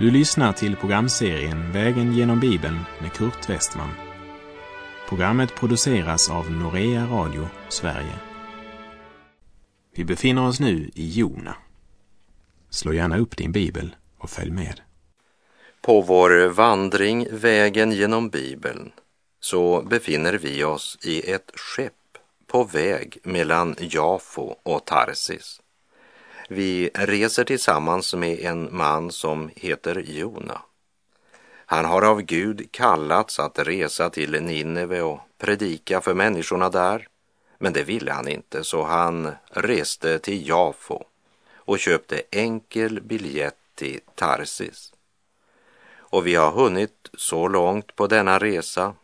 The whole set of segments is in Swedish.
Du lyssnar till programserien Vägen genom Bibeln med Kurt Westman. Programmet produceras av Norea Radio Sverige. Vi befinner oss nu i Jona. Slå gärna upp din bibel och följ med. På vår vandring Vägen genom Bibeln så befinner vi oss i ett skepp på väg mellan Jafo och Tarsis. Vi reser tillsammans med en man som heter Jona. Han har av Gud kallats att resa till Nineve och predika för människorna där, men det ville han inte så han reste till Jafo och köpte enkel biljett till Tarsis. Och vi har hunnit så långt på denna resa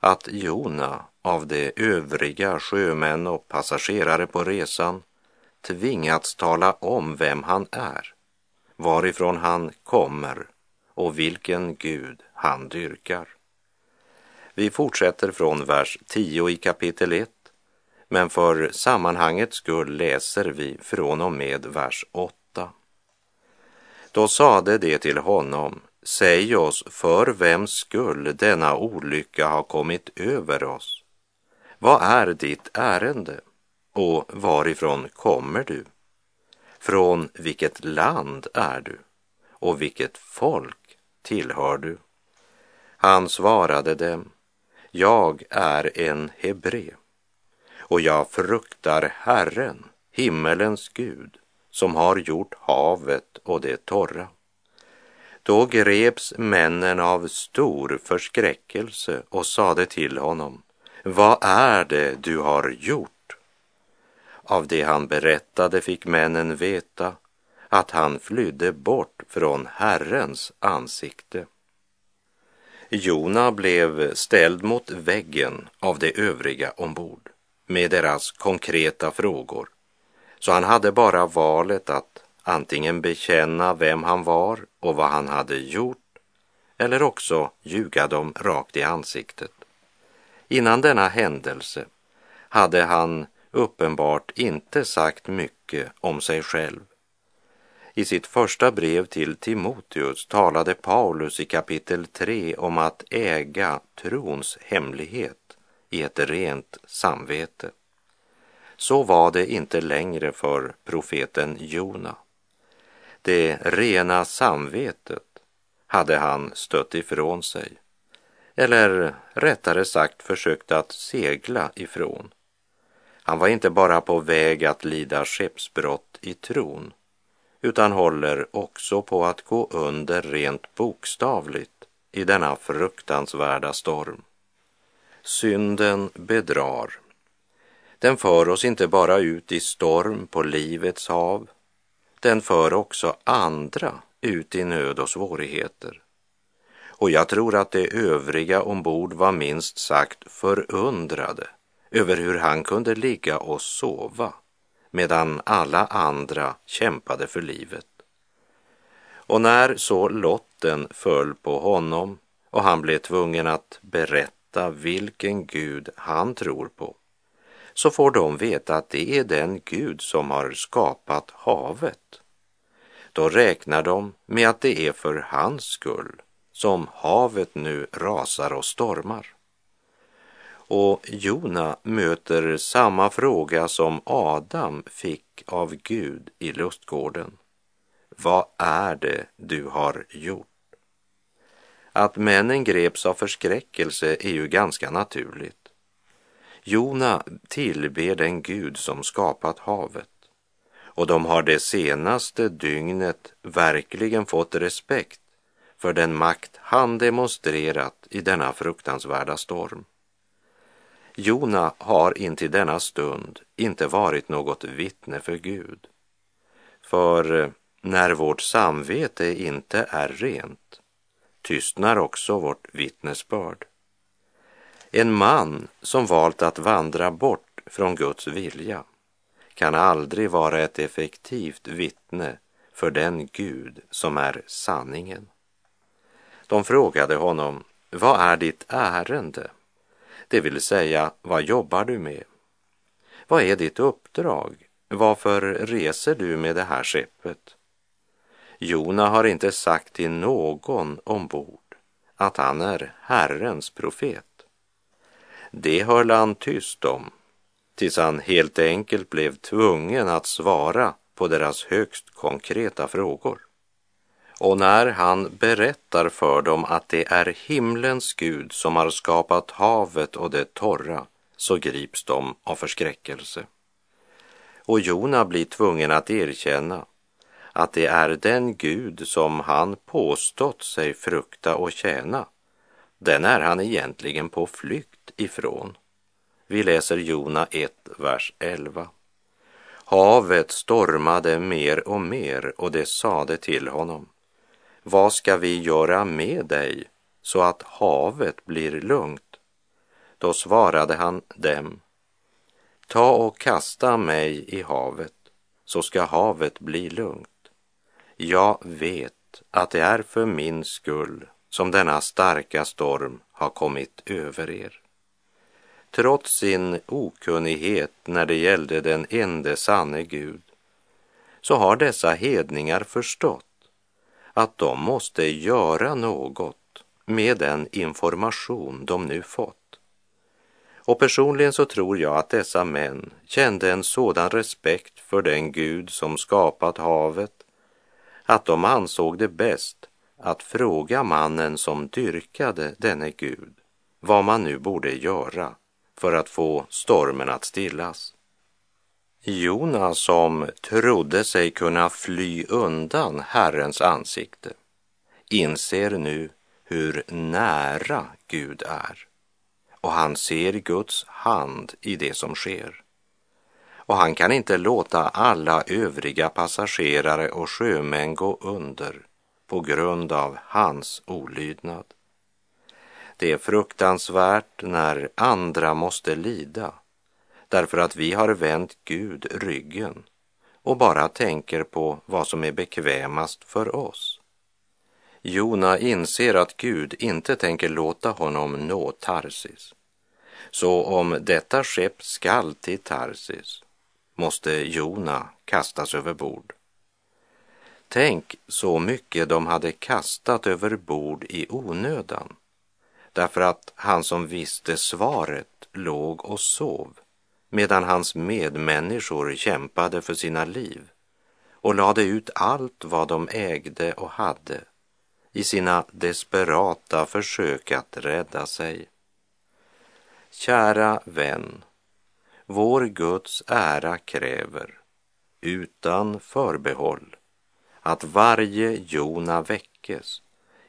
att Jona av de övriga sjömän och passagerare på resan tvingats tala om vem han är, varifrån han kommer och vilken Gud han dyrkar. Vi fortsätter från vers 10 i kapitel 1, men för sammanhangets skull läser vi från och med vers 8. Då sade det till honom, säg oss för vems skull denna olycka har kommit över oss. Vad är ditt ärende? Och varifrån kommer du? Från vilket land är du? Och vilket folk tillhör du? Han svarade dem, jag är en hebre och jag fruktar Herren, himmelens Gud, som har gjort havet och det torra. Då greps männen av stor förskräckelse och sade till honom, vad är det du har gjort? Av det han berättade fick männen veta att han flydde bort från Herrens ansikte. Jona blev ställd mot väggen av de övriga ombord med deras konkreta frågor. Så han hade bara valet att antingen bekänna vem han var och vad han hade gjort eller också ljuga dem rakt i ansiktet. Innan denna händelse hade han uppenbart inte sagt mycket om sig själv. I sitt första brev till Timoteus talade Paulus i kapitel 3 om att äga trons hemlighet i ett rent samvete. Så var det inte längre för profeten Jona. Det rena samvetet hade han stött ifrån sig, eller rättare sagt försökt att segla ifrån. Han var inte bara på väg att lida skeppsbrott i tron, utan håller också på att gå under rent bokstavligt i denna fruktansvärda storm. Synden bedrar. Den för oss inte bara ut i storm på livets hav, den för också andra ut i nöd och svårigheter. Och jag tror att de övriga ombord var minst sagt förundrade över hur han kunde ligga och sova medan alla andra kämpade för livet. Och när så lotten föll på honom och han blev tvungen att berätta vilken Gud han tror på, så får de veta att det är den Gud som har skapat havet. Då räknar de med att det är för hans skull som havet nu rasar och stormar. Och Jona möter samma fråga som Adam fick av Gud i lustgården. Vad är det du har gjort? Att männen greps av förskräckelse är ju ganska naturligt. Jona tillber den Gud som skapat havet och de har det senaste dygnet verkligen fått respekt för den makt han demonstrerat i denna fruktansvärda storm. Jona har intill denna stund inte varit något vittne för Gud. För eh, när vårt samvete inte är rent tystnar också vårt vittnesbörd. En man som valt att vandra bort från Guds vilja kan aldrig vara ett effektivt vittne för den Gud som är sanningen. De frågade honom, vad är ditt ärende? Det vill säga, vad jobbar du med? Vad är ditt uppdrag? Varför reser du med det här skeppet? Jona har inte sagt till någon ombord att han är Herrens profet. Det höll han tyst om tills han helt enkelt blev tvungen att svara på deras högst konkreta frågor. Och när han berättar för dem att det är himlens Gud som har skapat havet och det torra, så grips de av förskräckelse. Och Jona blir tvungen att erkänna att det är den Gud som han påstått sig frukta och tjäna, den är han egentligen på flykt ifrån. Vi läser Jona 1, vers 11. Havet stormade mer och mer och det sade till honom. Vad ska vi göra med dig så att havet blir lugnt? Då svarade han dem. Ta och kasta mig i havet så ska havet bli lugnt. Jag vet att det är för min skull som denna starka storm har kommit över er. Trots sin okunnighet när det gällde den ende sanne Gud så har dessa hedningar förstått att de måste göra något med den information de nu fått. Och personligen så tror jag att dessa män kände en sådan respekt för den Gud som skapat havet att de ansåg det bäst att fråga mannen som dyrkade denne Gud vad man nu borde göra för att få stormen att stillas. Jona som trodde sig kunna fly undan Herrens ansikte inser nu hur nära Gud är och han ser Guds hand i det som sker. Och han kan inte låta alla övriga passagerare och sjömän gå under på grund av hans olydnad. Det är fruktansvärt när andra måste lida därför att vi har vänt Gud ryggen och bara tänker på vad som är bekvämast för oss. Jona inser att Gud inte tänker låta honom nå Tarsis. Så om detta skepp skall till Tarsis måste Jona kastas över bord. Tänk så mycket de hade kastat över bord i onödan därför att han som visste svaret låg och sov medan hans medmänniskor kämpade för sina liv och lade ut allt vad de ägde och hade i sina desperata försök att rädda sig. Kära vän, vår Guds ära kräver, utan förbehåll, att varje Jona väckes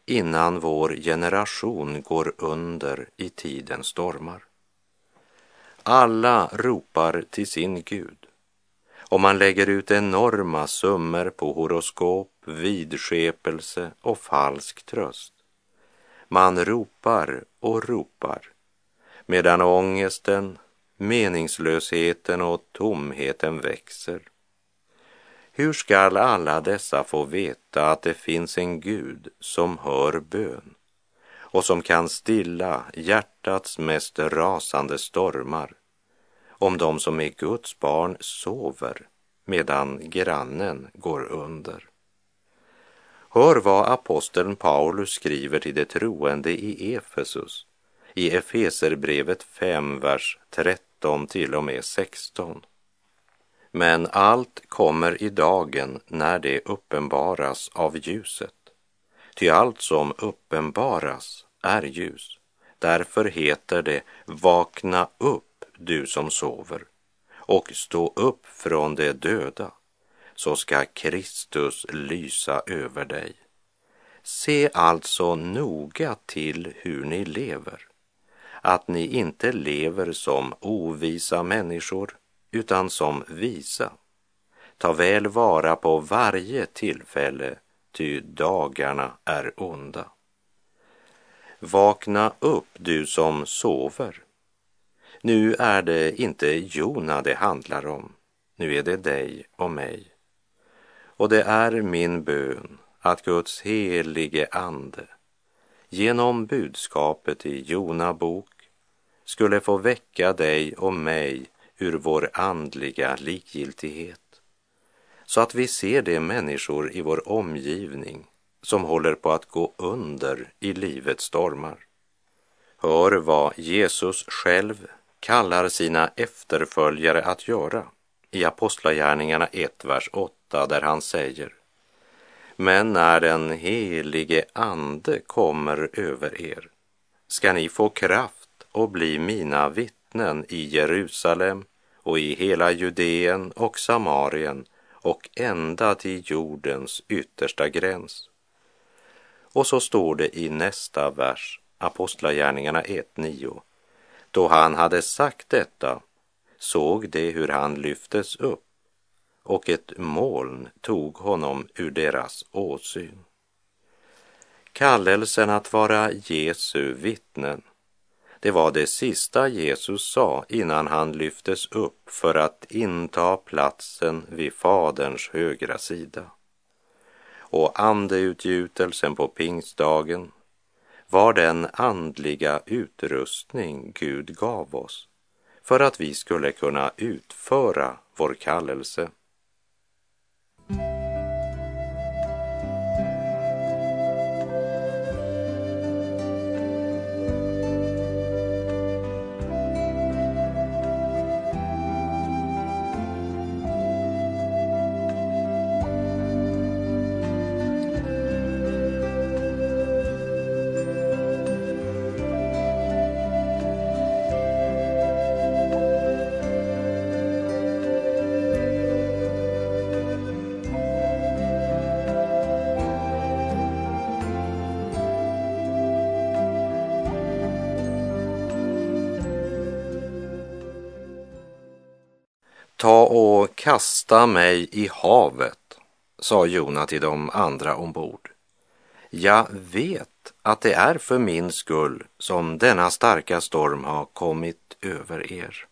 innan vår generation går under i tidens stormar. Alla ropar till sin Gud och man lägger ut enorma summor på horoskop, vidskepelse och falsk tröst. Man ropar och ropar medan ångesten, meningslösheten och tomheten växer. Hur skall alla dessa få veta att det finns en Gud som hör bön och som kan stilla hjärtats mest rasande stormar om de som är Guds barn sover medan grannen går under? Hör vad aposteln Paulus skriver till de troende i Efesus i Efeserbrevet 5, vers 13 till och med 16. Men allt kommer i dagen när det uppenbaras av ljuset. Ty allt som uppenbaras är ljus. Därför heter det Vakna upp, du som sover, och stå upp från de döda, så ska Kristus lysa över dig. Se alltså noga till hur ni lever, att ni inte lever som ovisa människor utan som visa. Ta väl vara på varje tillfälle, ty dagarna är onda. Vakna upp, du som sover. Nu är det inte Jona det handlar om, nu är det dig och mig. Och det är min bön att Guds helige ande genom budskapet i Jona bok skulle få väcka dig och mig ur vår andliga likgiltighet. så att vi ser de människor i vår omgivning som håller på att gå under i livets stormar. Hör vad Jesus själv kallar sina efterföljare att göra i Apostlagärningarna 1, vers 8, där han säger Men när den helige Ande kommer över er ska ni få kraft och bli mina vittnen i Jerusalem och i hela Judeen och Samarien och ända till jordens yttersta gräns. Och så står det i nästa vers, Apostlagärningarna 1.9. Då han hade sagt detta såg de hur han lyftes upp och ett moln tog honom ur deras åsyn. Kallelsen att vara Jesu vittnen, det var det sista Jesus sa innan han lyftes upp för att inta platsen vid Faderns högra sida. Och andeutgjutelsen på pingstdagen var den andliga utrustning Gud gav oss för att vi skulle kunna utföra vår kallelse. Ta och kasta mig i havet, sa Jona till de andra ombord. Jag vet att det är för min skull som denna starka storm har kommit över er.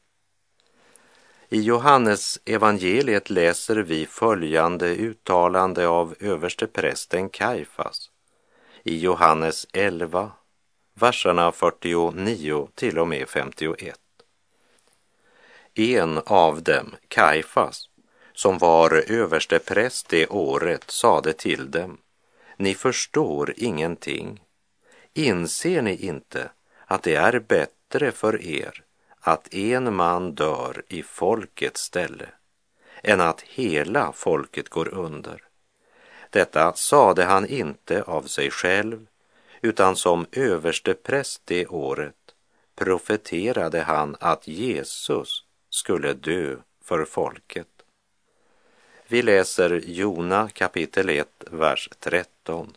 I Johannes evangeliet läser vi följande uttalande av översteprästen Kaifas i Johannes 11, verserna 49 till och med 51. En av dem, Kaifas, som var överstepräst det året, sade till dem, ni förstår ingenting. Inser ni inte att det är bättre för er att en man dör i folkets ställe än att hela folket går under? Detta sade han inte av sig själv, utan som överstepräst det året profeterade han att Jesus skulle dö för folket. Vi läser Jona kapitel 1, vers 13.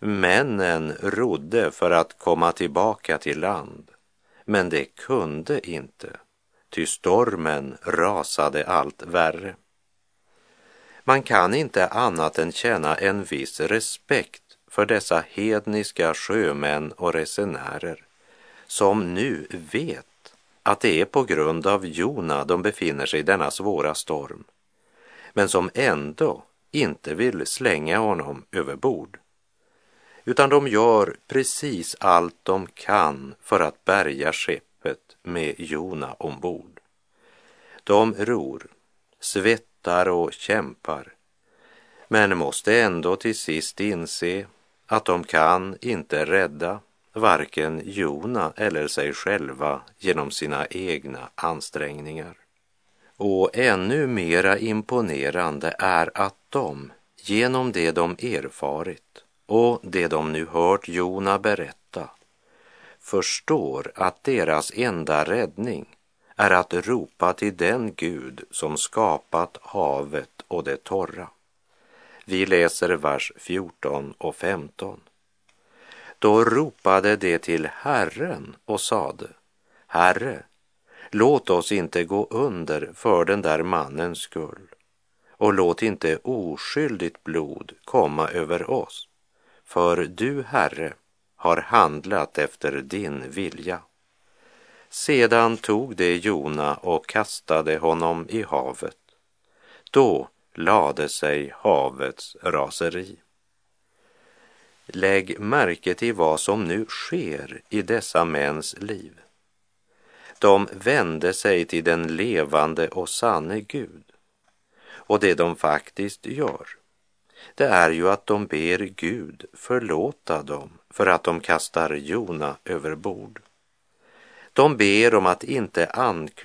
Männen rodde för att komma tillbaka till land, men det kunde inte, ty stormen rasade allt värre. Man kan inte annat än känna en viss respekt för dessa hedniska sjömän och resenärer som nu vet att det är på grund av Jona de befinner sig i denna svåra storm, men som ändå inte vill slänga honom över bord. Utan de gör precis allt de kan för att bärga skeppet med Jona ombord. De ror, svettar och kämpar, men måste ändå till sist inse att de kan inte rädda varken Jona eller sig själva genom sina egna ansträngningar. Och ännu mera imponerande är att de, genom det de erfarit och det de nu hört Jona berätta, förstår att deras enda räddning är att ropa till den Gud som skapat havet och det torra. Vi läser vers 14 och 15. Då ropade de till Herren och sade, Herre, låt oss inte gå under för den där mannens skull och låt inte oskyldigt blod komma över oss, för du, Herre, har handlat efter din vilja. Sedan tog de Jona och kastade honom i havet. Då lade sig havets raseri. Lägg märke till vad som nu sker i dessa mäns liv. De vände sig till den levande och sanne Gud. Och det de faktiskt gör, det är ju att de ber Gud förlåta dem för att de kastar Jona över bord. De ber om att inte anklaga